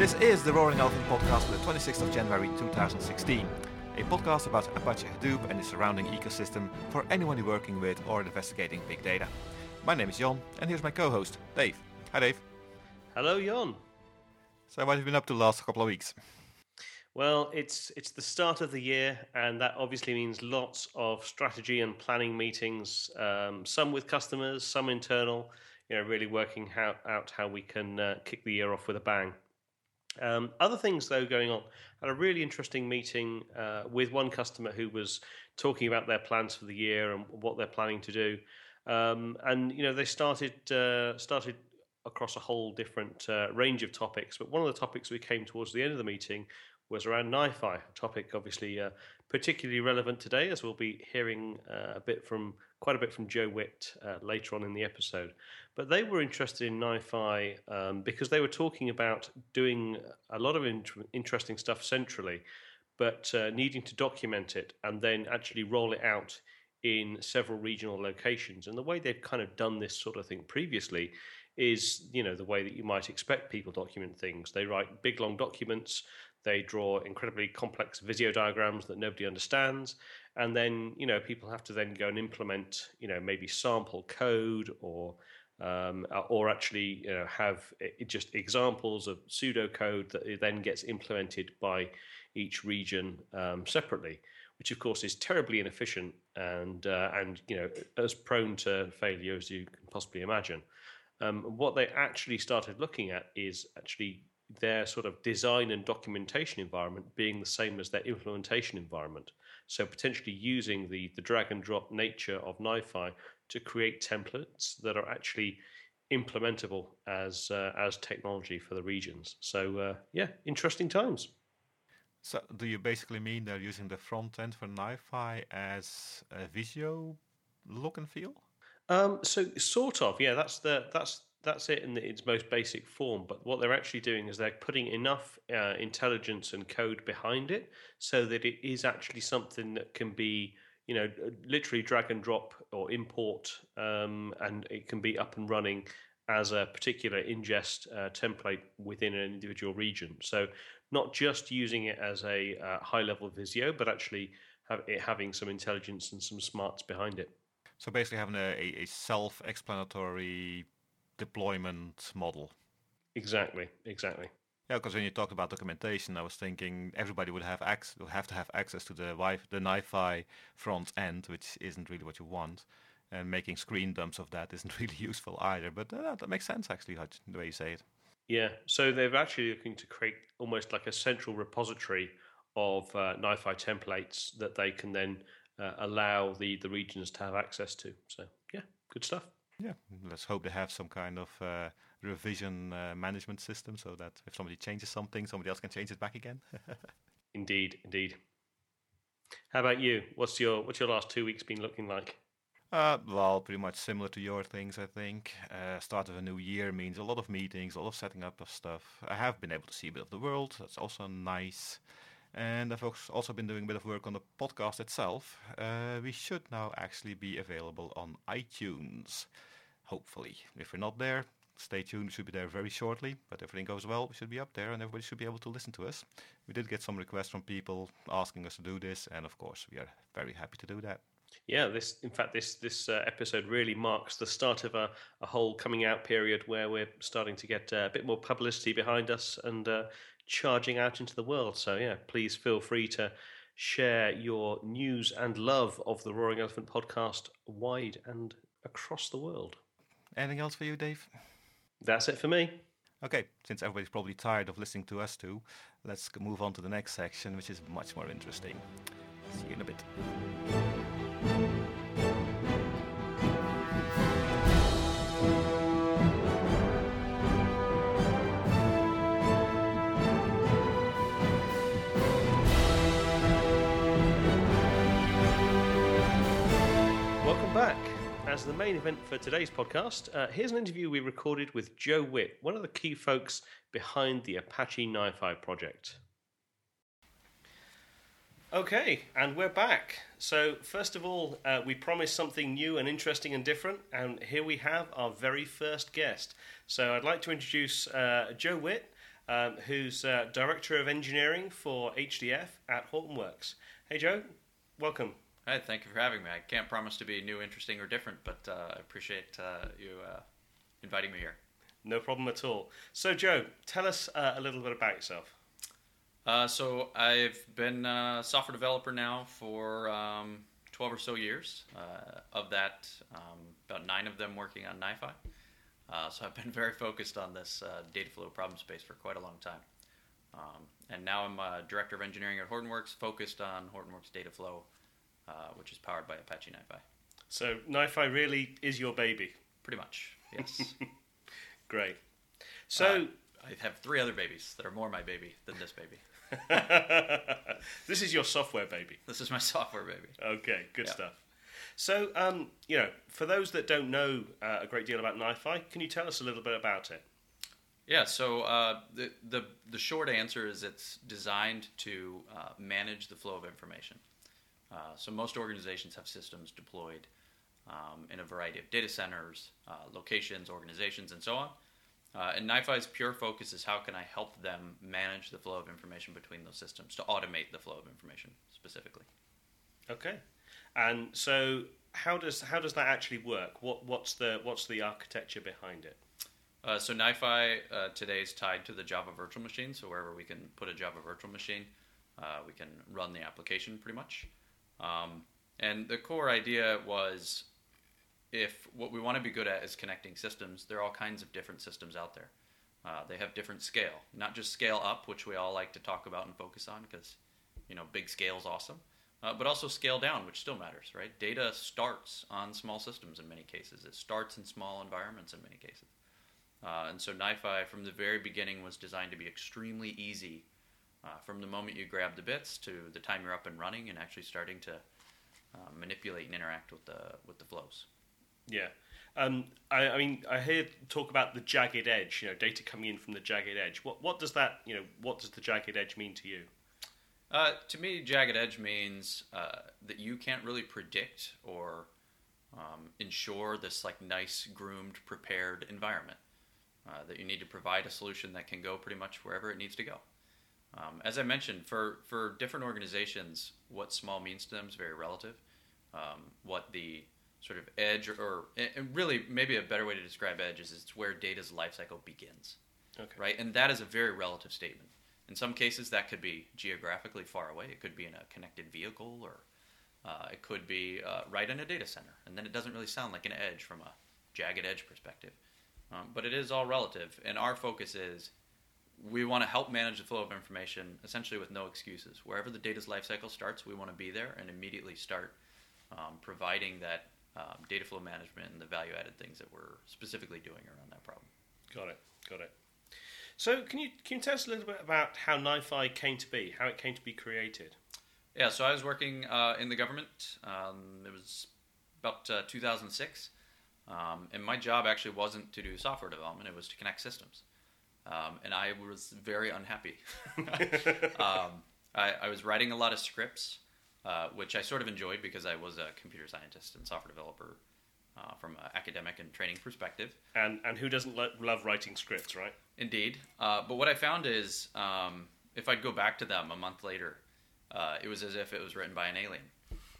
This is the Roaring Elephant podcast for the 26th of January 2016. A podcast about Apache Hadoop and the surrounding ecosystem for anyone working with or investigating big data. My name is Jon, and here's my co-host, Dave. Hi, Dave. Hello, Jon. So, what have you been up to the last couple of weeks? Well, it's it's the start of the year, and that obviously means lots of strategy and planning meetings. Um, some with customers, some internal. You know, really working how, out how we can uh, kick the year off with a bang. Um, other things, though, going on. I had a really interesting meeting uh, with one customer who was talking about their plans for the year and what they're planning to do. Um, and you know, they started uh, started across a whole different uh, range of topics. But one of the topics we came towards the end of the meeting was around NiFi, a topic obviously uh, particularly relevant today, as we'll be hearing uh, a bit from quite a bit from Joe Witt uh, later on in the episode. But they were interested in NiFi um, because they were talking about doing a lot of int- interesting stuff centrally, but uh, needing to document it and then actually roll it out in several regional locations. And the way they've kind of done this sort of thing previously is, you know, the way that you might expect people document things. They write big long documents they draw incredibly complex Visio diagrams that nobody understands, and then you know people have to then go and implement you know maybe sample code or um, or actually you know, have just examples of pseudocode that then gets implemented by each region um, separately, which of course is terribly inefficient and uh, and you know as prone to failure as you can possibly imagine. Um, what they actually started looking at is actually their sort of design and documentation environment being the same as their implementation environment. So potentially using the, the drag and drop nature of NiFi to create templates that are actually implementable as uh, as technology for the regions. So uh, yeah, interesting times. So do you basically mean they're using the front end for NiFi as a Visio look and feel? Um, so sort of, yeah. That's the that's that's it in its most basic form. But what they're actually doing is they're putting enough uh, intelligence and code behind it so that it is actually something that can be, you know, literally drag and drop or import, um, and it can be up and running as a particular ingest uh, template within an individual region. So not just using it as a uh, high level Visio, but actually have it having some intelligence and some smarts behind it. So basically having a, a self-explanatory deployment model. Exactly, exactly. Yeah, because when you talked about documentation, I was thinking everybody would have access, would have to have access to the wi- the NiFi front end, which isn't really what you want, and making screen dumps of that isn't really useful either. But uh, that makes sense actually, the way you say it. Yeah, so they're actually looking to create almost like a central repository of uh, NiFi templates that they can then uh, allow the the regions to have access to. So yeah, good stuff. Yeah, let's hope they have some kind of uh, revision uh, management system so that if somebody changes something, somebody else can change it back again. indeed, indeed. How about you? What's your what's your last two weeks been looking like? Uh, well, pretty much similar to your things, I think. Uh, start of a new year means a lot of meetings, a lot of setting up of stuff. I have been able to see a bit of the world. That's also nice. And I've also been doing a bit of work on the podcast itself. Uh, we should now actually be available on iTunes hopefully. If we're not there, stay tuned. We should be there very shortly. But if everything goes well, we should be up there and everybody should be able to listen to us. We did get some requests from people asking us to do this, and of course, we are very happy to do that. Yeah, this in fact this this uh, episode really marks the start of a, a whole coming out period where we're starting to get uh, a bit more publicity behind us and uh, charging out into the world. So yeah, please feel free to share your news and love of the Roaring Elephant podcast wide and across the world. Anything else for you, Dave? That's it for me. Okay, since everybody's probably tired of listening to us two, let's move on to the next section, which is much more interesting. See you in a bit. Welcome back as the main event for today's podcast, uh, here's an interview we recorded with Joe Witt, one of the key folks behind the Apache NiFi project. Okay, and we're back. So, first of all, uh, we promised something new and interesting and different, and here we have our very first guest. So, I'd like to introduce uh, Joe Witt. um, who's uh, Director of Engineering for HDF at Hortonworks. Hey, Joe, welcome. Hi, thank you for having me. I can't promise to be new, interesting, or different, but uh, I appreciate uh, you uh, inviting me here. No problem at all. So, Joe, tell us uh, a little bit about yourself. Uh, so, I've been a software developer now for um, 12 or so years. Uh, of that, um, about nine of them working on NiFi. so, I've been very focused on this data flow problem space for quite a long time. Um, and now I'm Director of Engineering at Hortonworks, focused on Hortonworks data flow, which is powered by Apache NiFi. So, NiFi really is your baby? Pretty much, yes. Great. So uh, I have three other babies that are more my baby than this baby. this is your software baby. This is my software baby. Okay, good stuff. So, um, you know, for those that don't know uh, a great deal about NiFi, can you tell us a little bit about it? Yeah. So uh, the the the short answer is it's designed to uh, manage the flow of information. Uh, so most organizations have systems deployed um, in a variety of data centers, uh, locations, organizations, and so on. Uh, and NiFi's pure focus is how can I help them manage the flow of information between those systems to automate the flow of information specifically. Okay, and so how does how does that actually work? What what's the what's the architecture behind it? Uh, so NiFi uh, today is tied to the Java virtual machine. So wherever we can put a Java virtual machine, uh, we can run the application pretty much. Um, and the core idea was if what we want to be good at is connecting systems, there are all kinds of different systems out there. Uh, they have different scale, not just scale up, which we all like to talk about and focus on because, you know, big scale is awesome, uh, but also scale down, which still matters, right? Data starts on small systems in many cases. It starts in small environments in many cases. Uh, and so NiFi from the very beginning was designed to be extremely easy uh, from the moment you grab the bits to the time you're up and running and actually starting to uh, manipulate and interact with the with the flows. Yeah. Um, I, I, mean, I hear talk about the jagged edge. You know, data coming in from the jagged edge. What what does that you know? What does the jagged edge mean to you? Uh, to me, jagged edge means uh, that you can't really predict or um, ensure this like nice, groomed, prepared environment. Uh, that you need to provide a solution that can go pretty much wherever it needs to go. Um, as I mentioned, for for different organizations, what small means to them is very relative. Um, what the sort of edge, or, or, and really maybe a better way to describe edge is it's where data's lifecycle begins. Okay. Right, and that is a very relative statement. In some cases, that could be geographically far away. It could be in a connected vehicle, or uh, it could be uh, right in a data center. And then it doesn't really sound like an edge from a jagged edge perspective. Um, but it is all relative. And our focus is we want to help manage the flow of information essentially with no excuses. Wherever the data's lifecycle starts, we want to be there and immediately start um, providing that um, data flow management and the value added things that we're specifically doing around that problem. Got it. Got it. So can you can you tell us a little bit about how NiFi came to be, how it came to be created? Yeah, so I was working uh, in the government. Um, it was about uh, 2006, um, and my job actually wasn't to do software development; it was to connect systems. Um, and I was very unhappy. Um, I, I, was writing a lot of scripts uh, which I sort of enjoyed because I was a computer scientist and software developer uh, from an academic and training perspective. And and who doesn't lo- love writing scripts, right? Indeed. Uh, but what I found is um, if I'd go back to them a month later, uh, it was as if it was written by an alien,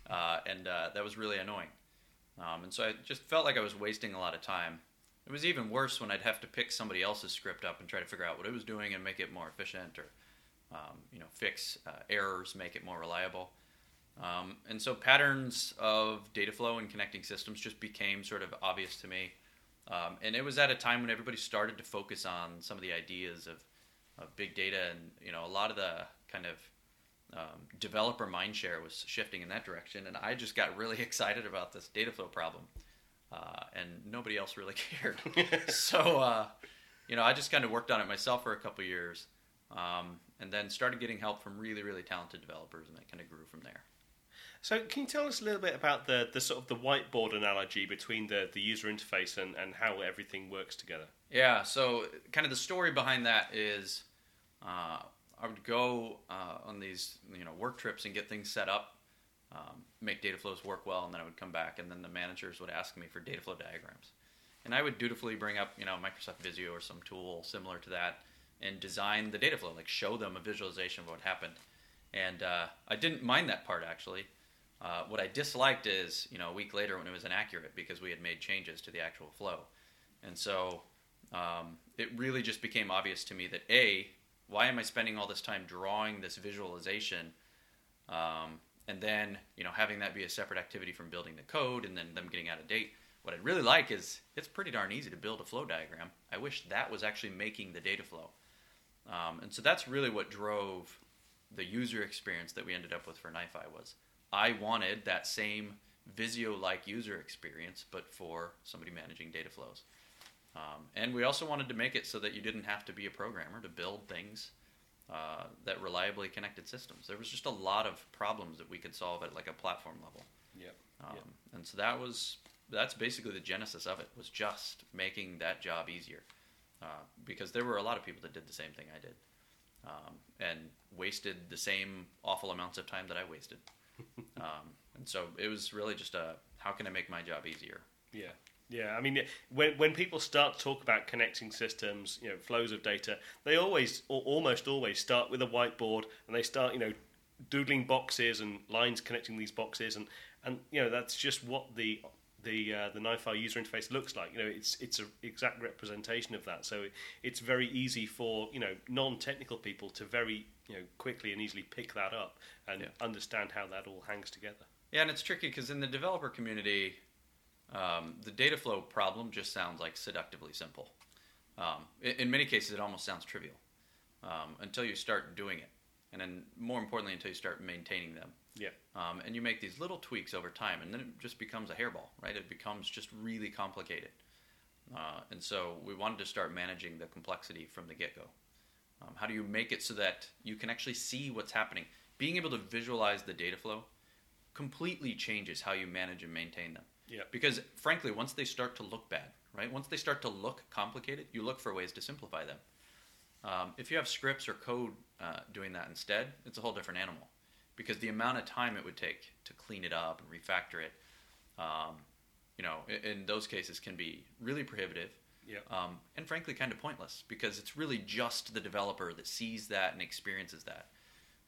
uh, and that was really annoying. Um, and so I just felt like I was wasting a lot of time. It was even worse when I'd have to pick somebody else's script up and try to figure out what it was doing and make it more efficient, or um, you know, fix errors, make it more reliable. Um, and so patterns of data flow and connecting systems just became sort of obvious to me. Um, and it was at a time when everybody started to focus on some of the ideas of, of big data, and you know a lot of the kind of um, developer mindshare was shifting in that direction. And I just got really excited about this data flow problem, uh, and nobody else really cared. so uh, you know I just kind of worked on it myself for a couple years, um, and then started getting help from really really talented developers, and it kind of grew from there. So, can you tell us a little bit about the, the sort of the whiteboard analogy between the, the user interface and, and how everything works together? Yeah, so kind of the story behind that is uh, I would go uh, on these you know work trips and get things set up, um, make data flows work well, and then I would come back, and then the managers would ask me for data flow diagrams, and I would dutifully bring up you know Microsoft Visio or some tool similar to that, and design the data flow, like show them a visualization of what happened. And uh, I didn't mind that part actually. Uh, what I disliked is, you know, a week later when it was inaccurate because we had made changes to the actual flow. And so um, it really just became obvious to me that A, why am I spending all this time drawing this visualization um, and then, you know, having that be a separate activity from building the code and then them getting out of date? What I'd really like is it's pretty darn easy to build a flow diagram. I wish that was actually making the data flow. Um, and so that's really what drove the user experience that we ended up with for NiFi was I wanted that same Visio-like user experience, but for somebody managing data flows. Um, and we also wanted to make it so that you didn't have to be a programmer to build things uh, that reliably connected systems. There was just a lot of problems that we could solve at like a platform level. Yep. Um, Yep. And so that was that's basically the genesis of it was just making that job easier, uh, because there were a lot of people that did the same thing I did, um, and wasted the same awful amounts of time that I wasted. um, and so it was really just a how can I make my job easier? Yeah, yeah. I mean, when when people start to talk about connecting systems, you know, flows of data, they always, or almost always, start with a whiteboard and they start, you know, doodling boxes and lines connecting these boxes, and and you know that's just what the the uh, the NiFi user interface looks like. You know, it's it's an exact representation of that. So it's very easy for you know non-technical people to very you know quickly and easily pick that up and Yeah. understand how that all hangs together. Yeah, and it's tricky because in the developer community, um, the data flow problem just sounds like seductively simple. Um, in, in many cases, it almost sounds trivial um, until you start doing it, and then more importantly, until you start maintaining them. Yeah. Um, and you make these little tweaks over time, and then it just becomes a hairball, right? It becomes just really complicated. Uh, and so we wanted to start managing the complexity from the get go. Um, how do you make it so that you can actually see what's happening? Being able to visualize the data flow completely changes how you manage and maintain them. Yeah. Because frankly, once they start to look bad, right? Once they start to look complicated, you look for ways to simplify them. Um, if you have scripts or code uh, doing that instead, it's a whole different animal. Because the amount of time it would take to clean it up and refactor it, um, you know, in, in those cases can be really prohibitive. Yeah. Um, and frankly, kind of pointless because it's really just the developer that sees that and experiences that.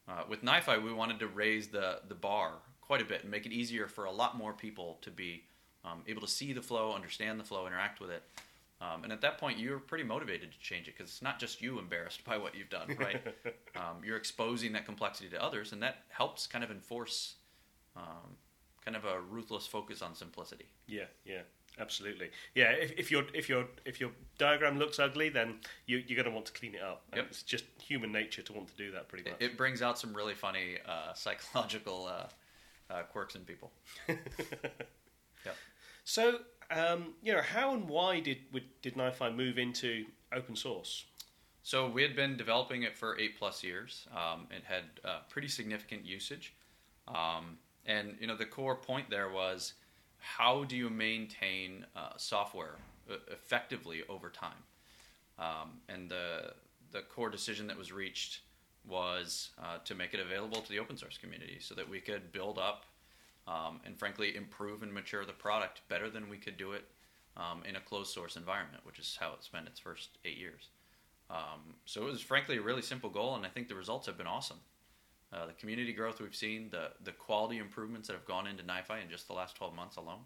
Uh, with NiFi, we wanted to raise the, the bar quite a bit and make it easier for a lot more people to be um, able to see the flow, understand the flow, interact with it. Um, and at that point, you're pretty motivated to change it because it's not just you embarrassed by what you've done, right? um, you're exposing that complexity to others, and that helps kind of enforce um, kind of a ruthless focus on simplicity. Yeah, yeah, absolutely. Yeah, if, if your if your if your diagram looks ugly, then you, you're going to want to clean it up. Yep. It's just human nature to want to do that, pretty It, much. it brings out some really funny uh, psychological uh, uh, quirks in people. So, um, you know, how and why did did NiFi move into open source? So we had been developing it for eight plus years. Um, it had uh, pretty significant usage, um, and you know the core point there was how do you maintain uh, software effectively over time? Um, and the the core decision that was reached was uh, to make it available to the open source community so that we could build up um, and frankly improve and mature the product better than we could do it um, in a closed source environment, which is how it spent its first eight years. Um, so it was frankly a really simple goal, and I think the results have been awesome. Uh, the community growth we've seen, the the quality improvements that have gone into NiFi in just the last 12 months alone,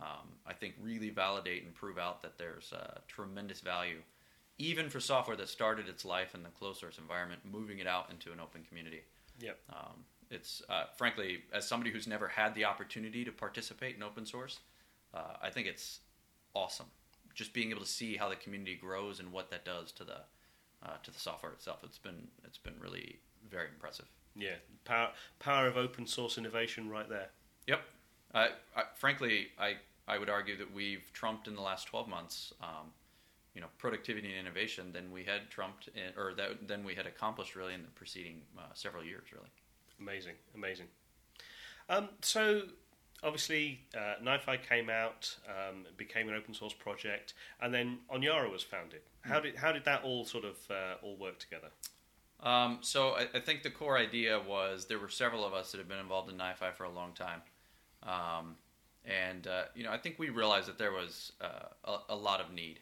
um, I think really validate and prove out that there's uh, tremendous value, even for software that started its life in the closed source environment, moving it out into an open community. Yep. Um, it's uh, frankly, as somebody who's never had the opportunity to participate in open source, uh, I think it's awesome. Just being able to see how the community grows and what that does to the uh, to the software itself. It's been it's been really very impressive. Yeah, power power of open source innovation right there. Yep. I, I, frankly, I I would argue that we've trumped in the last 12 months, um, you know, productivity and innovation than we had trumped in, or that than we had accomplished really in the preceding uh, several years, really. Amazing, amazing. Um, so obviously, uh, NiFi came out, um, became an open source project, and then Onyara was founded. How did how did that all sort of uh, all work together? Um, so I, I think the core idea was there were several of us that have been involved in NiFi for a long time, um, and uh, you know I think we realized that there was uh, a, a lot of need.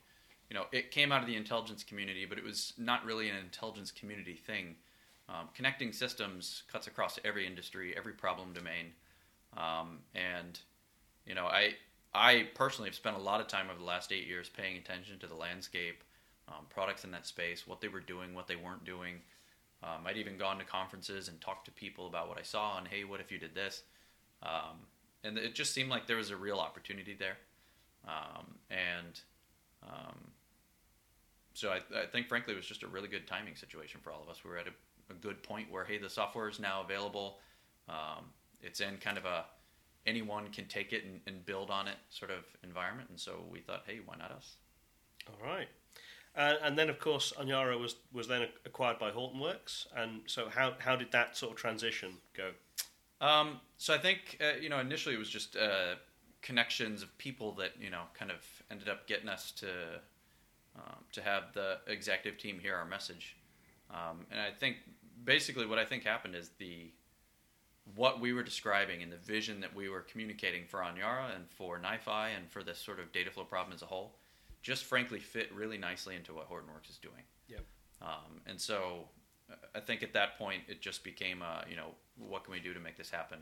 you know, it came out of the intelligence community, but it was not really an intelligence community thing. Um, connecting systems cuts across every industry, every problem domain, um, and you know, I I personally have spent a lot of time over the last eight years paying attention to the landscape, um, products in that space, what they were doing, what they weren't doing. Um, I'd even gone to conferences and talked to people about what I saw and hey, what if you did this? Um, and it just seemed like there was a real opportunity there, um, and so I, I, think, frankly, it was just a really good timing situation for all of us. We were at a, a good point where, hey, the software is now available. Um, it's in kind of a anyone can take it and, and, build on it sort of environment. And so we thought, hey, why not us? All right. Uh, and then, of course, Onyara was, was then acquired by Hortonworks. And so, how, how did that sort of transition go? Um, so I think uh, you know initially it was just uh, connections of people that you know kind of ended up getting us to um, to have the executive team hear our message. Um, and I think basically what I think happened is the what we were describing and the vision that we were communicating for Onyara and for NiFi and for this sort of data flow problem as a whole, just frankly fit really nicely into what Hortonworks is doing. Yep. Um, and so I think at that point it just became, a, you know, what can we do to make this happen?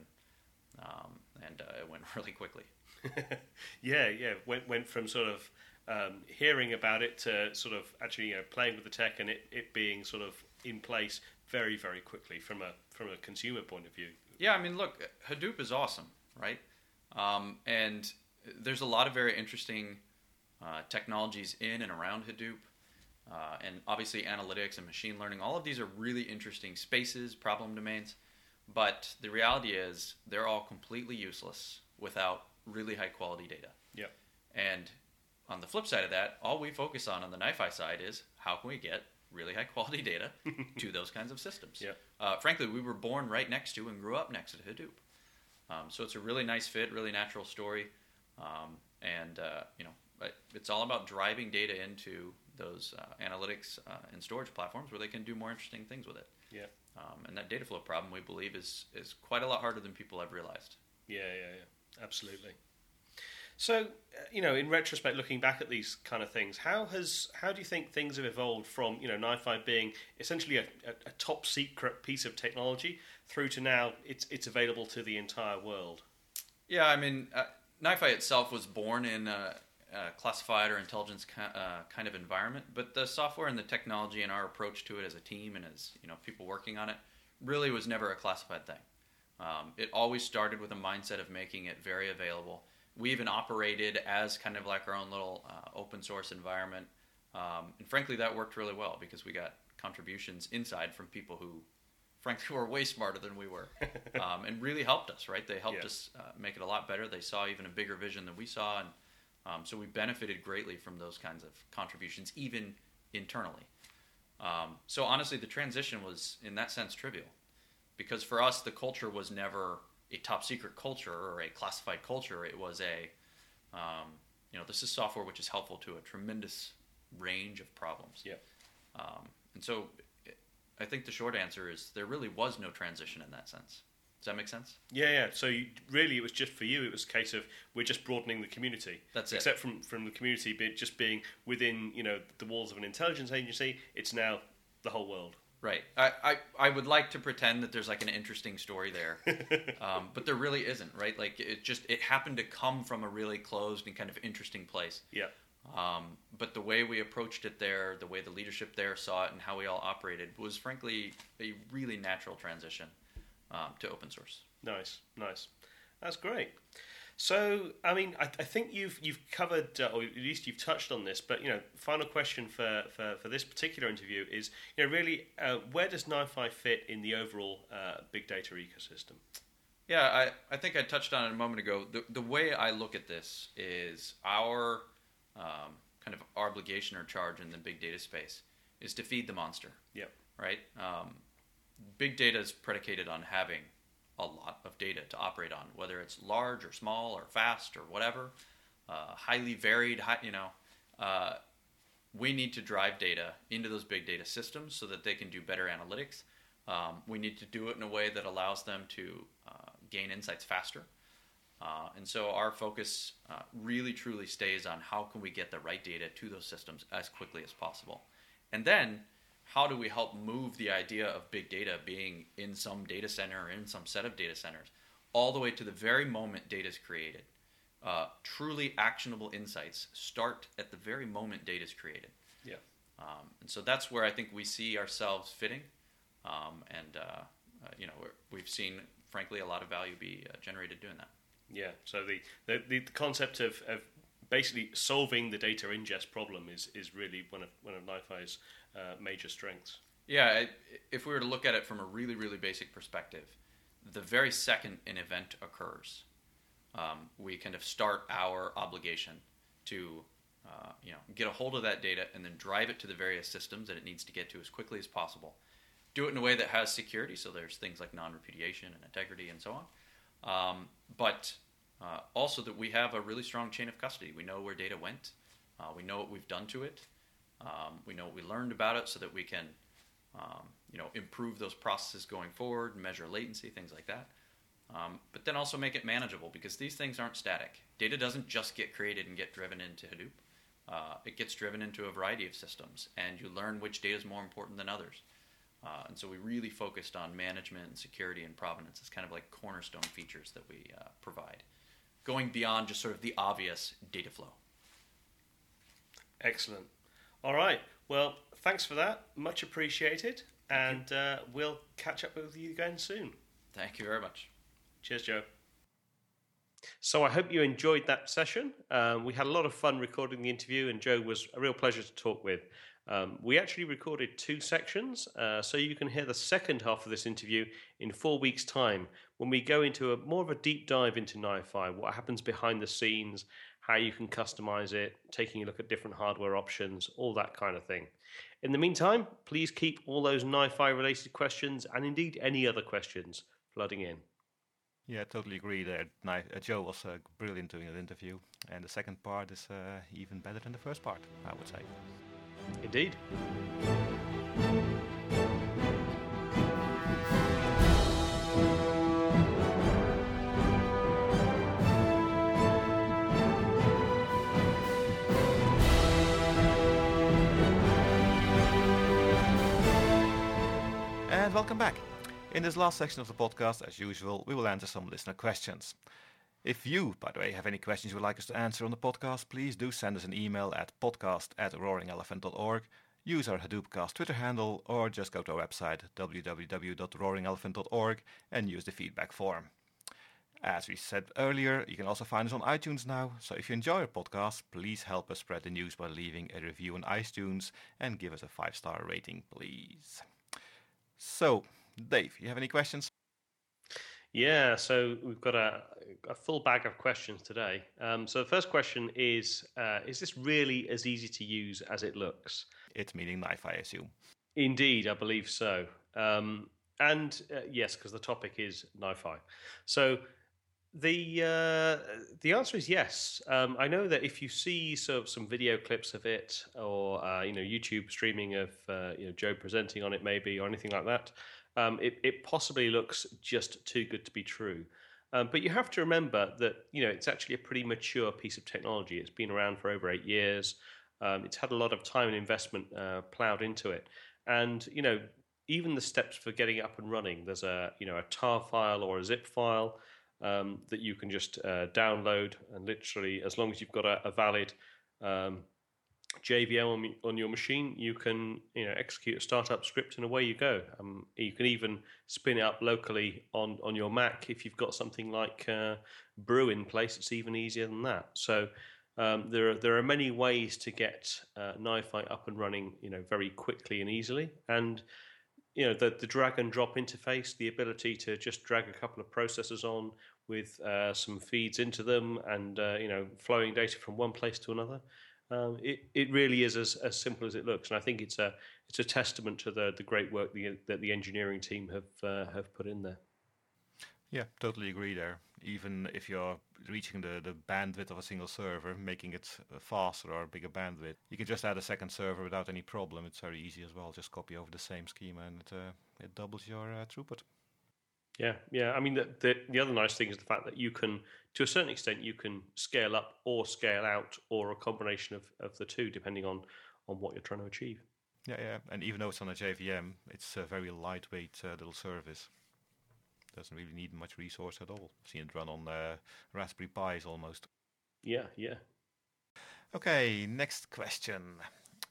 Um, and uh, it went really quickly. yeah, yeah. Went went from sort of um, hearing about it to sort of actually you know, playing with the tech and it, it being sort of in place very very quickly from a from a consumer point of view. Yeah, I mean, look, Hadoop is awesome, right? Um, and there's a lot of very interesting uh, technologies in and around Hadoop. Uh, and obviously, analytics and machine learning, all of these are really interesting spaces, problem domains. But the reality is, they're all completely useless without really high quality data. Yeah. And on the flip side of that, all we focus on on the NiFi side is how can we get really high quality data to those kinds of systems. Yeah. Uh, frankly, we were born right next to and grew up next to Hadoop. Um, so it's a really nice fit, really natural story. Um, and, uh, you know, it's all about driving data into those uh, analytics uh, and storage platforms where they can do more interesting things with it. Yeah. Um, and that data flow problem, we believe, is, is quite a lot harder than people have realized. Yeah, yeah, yeah. Absolutely. So, uh, you know, in retrospect, looking back at these kind of things, how has how do you think things have evolved from you know NiFi being essentially a, a, a top secret piece of technology through to now it's it's available to the entire world? Yeah, I mean, uh, NiFi itself was born in a, classified or intelligence uh, kind of environment, but the software and the technology and our approach to it as a team and as you know people working on it really was never a classified thing. Um, it always started with a mindset of making it very available we even operated as kind of like our own little uh, open source environment. Um, and frankly, that worked really well because we got contributions inside from people who, frankly, were way smarter than we were um, and really helped us, right? They helped us uh, make it a lot better. They saw even a bigger vision than we saw. And um, so we benefited greatly from those kinds of contributions, even internally. Um, so honestly, the transition was, in that sense, trivial because for us, the culture was never a top secret culture or a classified culture. It was a, um, you know, this is software which is helpful to a tremendous range of problems. Yeah. Um, and so I think the short answer is there really was no transition in that sense. Does that make sense? Yeah, yeah. So you, really, it was just for you. It was a case of we're just broadening the community. That's it. Except from from the community, but just being within you know the walls of an intelligence agency, it's now the whole world. Right. I, I, I would like to pretend that there's like an interesting story there, um, but there really isn't. Right. Like it just it happened to come from a really closed and kind of interesting place. Yeah. Um, but the way we approached it there, the way the leadership there saw it, and how we all operated was frankly a really natural transition um, to open source. Nice, nice. That's great. So, I mean, I, I, think you've you've covered, uh, or at least you've touched on this. But you know, final question for, for, for this particular interview is, you know, really, uh, where does NiFi fit in the overall uh, big data ecosystem? Yeah, I, I think I touched on it a moment ago. The the way I look at this is our um, kind of obligation or charge in the big data space is to feed the monster. Yep. Right. Um, big data is predicated on having a lot of data to operate on, whether it's large or small or fast or whatever, uh, highly varied. High, you know, uh, we need to drive data into those big data systems so that they can do better analytics. Um, we need to do it in a way that allows them to uh, gain insights faster. Uh, and so our focus uh, really truly stays on how can we get the right data to those systems as quickly as possible. And then how do we help move the idea of big data being in some data center or in some set of data centers all the way to the very moment data is created. Uh, truly actionable insights start at the very moment data is created. Yeah. Um, and so that's where I think we see ourselves fitting. Um, and, uh, uh, you know, we've seen, frankly, a lot of value be uh, generated doing that. Yeah. So the, the, the concept of, of basically solving the data ingest problem is, is really one of, one of NiFi's uh, major strengths. Yeah. If we were to look at it from a really, really basic perspective, the very second an event occurs, um, we kind of start our obligation to uh, you know get a hold of that data and then drive it to the various systems that it needs to get to as quickly as possible. Do it in a way that has security, so there's things like non-repudiation and integrity and so on. Um, but uh, also that we have a really strong chain of custody. We know where data went. Uh, we know what we've done to it. Um, we know what we learned about it, so that we can um, you know, improve those processes going forward, measure latency, things like that. Um, but then also make it manageable because these things aren't static. Data doesn't just get created and get driven into Hadoop. Uh, it gets driven into a variety of systems, and you learn which data is more important than others. Uh, and so we really focused on management and security and provenance as kind of like cornerstone features that we uh, provide, going beyond just sort of the obvious data flow. Excellent. All right. Well, thanks for that. Much appreciated and uh, we'll catch up with you again soon. Thank you very much. Cheers, Joe. So I hope you enjoyed that session. Um, we had a lot of fun recording the interview, and Joe was a real pleasure to talk with. Um, we actually recorded two sections, uh, so you can hear the second half of this interview in four weeks' time when we go into a more of a deep dive into NiFi, what happens behind the scenes, how you can customize it, taking a look at different hardware options, all that kind of thing. In the meantime, please keep all those NiFi related questions and indeed any other questions flooding in. Yeah, I totally agree there. Uh, Joe was uh, brilliant doing that interview, and the second part is uh, even better than the first part, I would say. Indeed. Welcome back. In this last section of the podcast, as usual, we will answer some listener questions. If you, by the way, have any questions you would like us to answer on the podcast, please do send us an email at podcast at roaringelephant.org, use our Hadoopcast Twitter handle, or just go to our website www.roaringelephant.org and use the feedback form. As we said earlier, you can also find us on iTunes now, so if you enjoy our podcast, please help us spread the news by leaving a review on iTunes and give us a five star rating, please. So, Dave, you have any questions? Yeah, so we've got a, a full bag of questions today. Um, so the first question is: uh, Is this really as easy to use as it looks? It's meaning NiFi, I assume. Indeed, I believe so. Um, and uh, yes, because the topic is NiFi. So the uh, the answer is yes. Um, I know that if you see so, some video clips of it, or uh, you know YouTube streaming of uh, you know Joe presenting on it, maybe or anything like that, um, it, it possibly looks just too good to be true. Um, but you have to remember that you know it's actually a pretty mature piece of technology. It's been around for over eight years. Um, it's had a lot of time and investment uh, plowed into it, and you know even the steps for getting it up and running. There's a you know a tar file or a zip file um, that you can just uh, download and literally, as long as you've got a, a valid um, JVM on, on, your machine, you can you know execute a startup script and away you go. Um, you can even spin it up locally on, on your Mac if you've got something like uh, Brew in place. It's even easier than that. So um, there are there are many ways to get uh, NiFi up and running, you know, very quickly and easily. And you know the the drag and drop interface, the ability to just drag a couple of processors on with uh, some feeds into them, and uh, you know flowing data from one place to another. Um, it it really is as, as simple as it looks, and I think it's a it's a testament to the the great work the, that the engineering team have uh, have put in there. Yeah, totally agree there. Even if you're reaching the, the bandwidth of a single server, making it faster or bigger bandwidth, you can just add a second server without any problem. It's very easy as well. Just copy over the same schema and it, uh, it doubles your uh, throughput. Yeah, yeah. I mean, the, the, the other nice thing is the fact that you can, to a certain extent, you can scale up or scale out, or a combination of, of the two, depending on on what you're trying to achieve. Yeah, yeah. And even though it's on a JVM, it's a very lightweight uh, little service. Doesn't really need much resource at all. I've seen it run on uh, Raspberry Pis almost. Yeah, yeah. Okay, next question.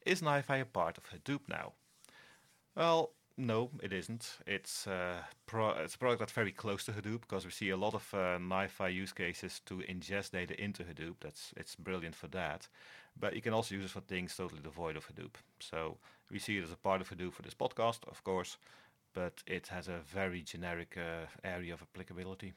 Is NiFi a part of Hadoop now? Well, no, it isn't. It's, uh, pro- it's a product that's very close to Hadoop because we see a lot of uh, NiFi use cases to ingest data into Hadoop. That's it's brilliant for that. But you can also use it for things totally devoid of Hadoop. So we see it as a part of Hadoop for this podcast, of course, but it has a very generic uh, area of applicability.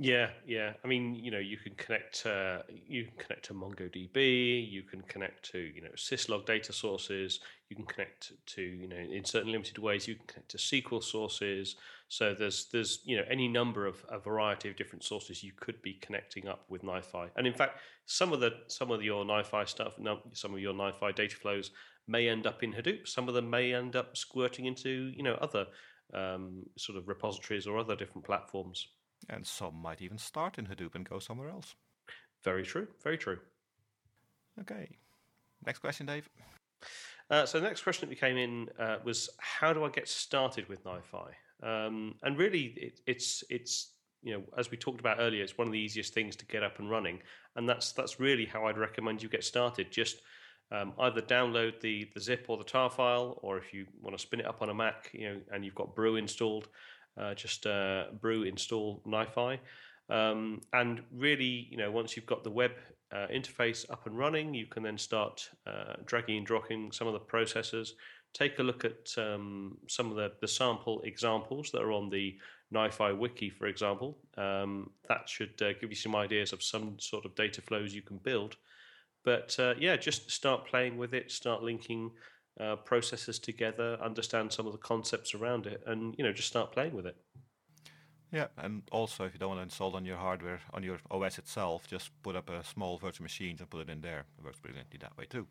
Yeah, yeah. I mean, you know, you can connect. Uh, you can connect to MongoDB. You can connect to you know syslog data sources. You can connect to you know in certain limited ways. You can connect to SQL sources. So there's there's you know any number of a variety of different sources you could be connecting up with NiFi. And in fact, some of the some of your NiFi stuff, some of your NiFi data flows may end up in Hadoop. Some of them may end up squirting into you know other um, sort of repositories or other different platforms. And some might even start in Hadoop and go somewhere else. Very true. Very true. Okay. Next question, Dave. Uh, so the next question that we came in uh, was, how do I get started with NiFi? Um, and really, it, it's it's you know as we talked about earlier, it's one of the easiest things to get up and running, and that's that's really how I'd recommend you get started. Just um, either download the the zip or the tar file, or if you want to spin it up on a Mac, you know, and you've got Brew installed, uh, just uh, brew install NiFi. Um, and really, you know, once you've got the web uh, interface up and running, you can then start uh, dragging and dropping some of the processors. Take a look at um, some of the, the sample examples that are on the NiFi wiki, for example. Um, that should uh, give you some ideas of some sort of data flows you can build. But uh, yeah, just start playing with it, start linking uh, processes together, understand some of the concepts around it, and you know just start playing with it. Yeah, and also if you don't want to install on your hardware on your OS itself, just put up a small virtual machine and put it in there. It works brilliantly that way too.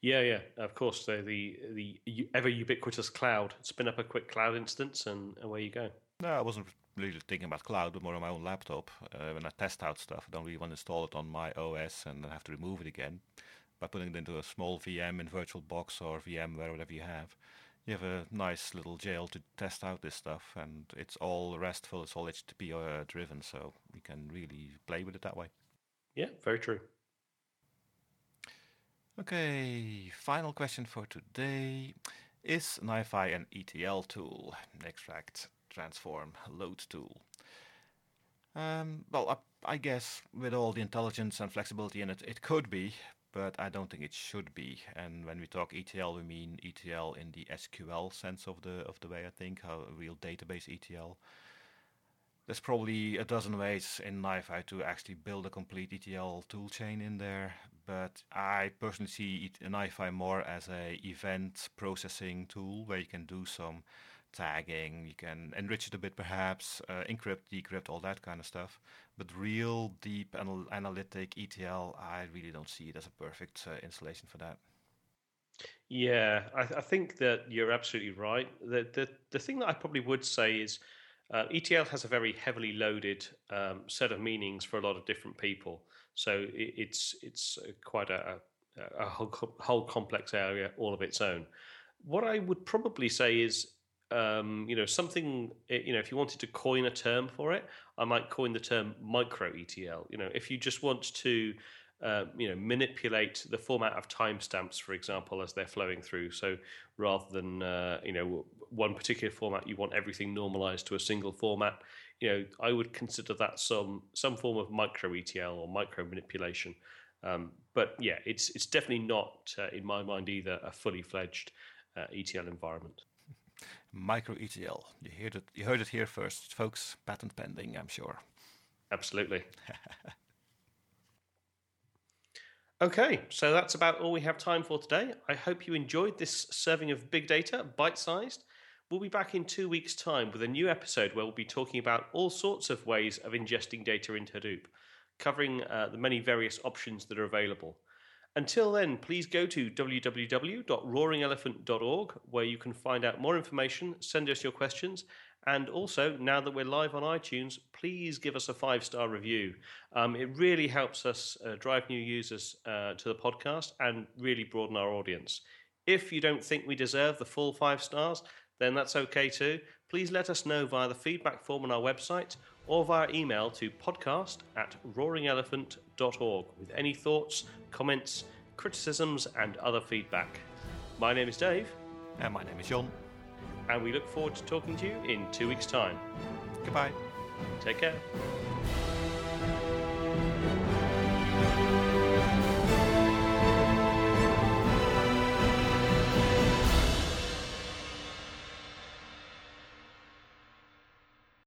Yeah, yeah, of course. So the the ever ubiquitous cloud. Spin up a quick cloud instance, and away you go. No, I wasn't really thinking about cloud, but more on my own laptop. Uh, when I test out stuff, I don't really want to install it on my OS and then have to remove it again by putting it into a small VM in VirtualBox or VMware, whatever you have. You have a nice little jail to test out this stuff, and it's all RESTful, it's all HTTP uh, driven, so you can really play with it that way. Yeah, very true. Okay, final question for today. Is NiFi an ETL tool? Extract, transform, load tool. Um, well, I, I, guess with all the intelligence and flexibility in it, it could be, but I don't think it should be. And when we talk ETL, we mean ETL in the SQL sense of the of the way I think, how a real database ETL. There's probably a dozen ways in NiFi to actually build a complete ETL toolchain in there, but I personally see NiFi more as a event processing tool where you can do some tagging, you can enrich it a bit perhaps, uh, encrypt, decrypt, all that kind of stuff. But real deep anal- analytic ETL, I really don't see it as a perfect uh, installation for that. Yeah, I, I, think that you're absolutely right. The, the the thing that I probably would say is uh, ETL has a very heavily loaded um, set of meanings for a lot of different people. So it, it's it's quite a, a, a whole, whole complex area all of its own. What I would probably say is um, you know, something, eh, you know, if you wanted to coin a term for it, I might coin the term micro ETL. You know, if you just want to, uh, you know, manipulate the format of timestamps, for example, as they're flowing through. So rather than, uh, you know, one particular format, you want everything normalized to a single format. You know, I would consider that some some form of micro ETL or micro manipulation. Um, but yeah, it's it's definitely not, uh, in my mind, either a fully fledged uh, ETL environment. Micro ETL. You heard it. You heard it here first, folks. Patent pending, I'm sure. Absolutely. okay, so that's about all we have time for today. I hope you enjoyed this serving of big data, bite-sized. We'll be back in two weeks' time with a new episode where we'll be talking about all sorts of ways of ingesting data into Hadoop, covering uh, the many various options that are available. Until then, please go to www.roaringelephant.org where you can find out more information, send us your questions, And also, now that we're live on iTunes, please give us a five star review. Um, it really helps us uh, drive new users uh, to the podcast and really broaden our audience. If you don't think we deserve the full five stars, then that's okay too. Please let us know via the feedback form on our website or via email to podcast at roaringelephant.org with any thoughts, comments, criticisms, and other feedback. My name is Dave. And my name is John. And we look forward to talking to you in two weeks' time. Goodbye. Take care.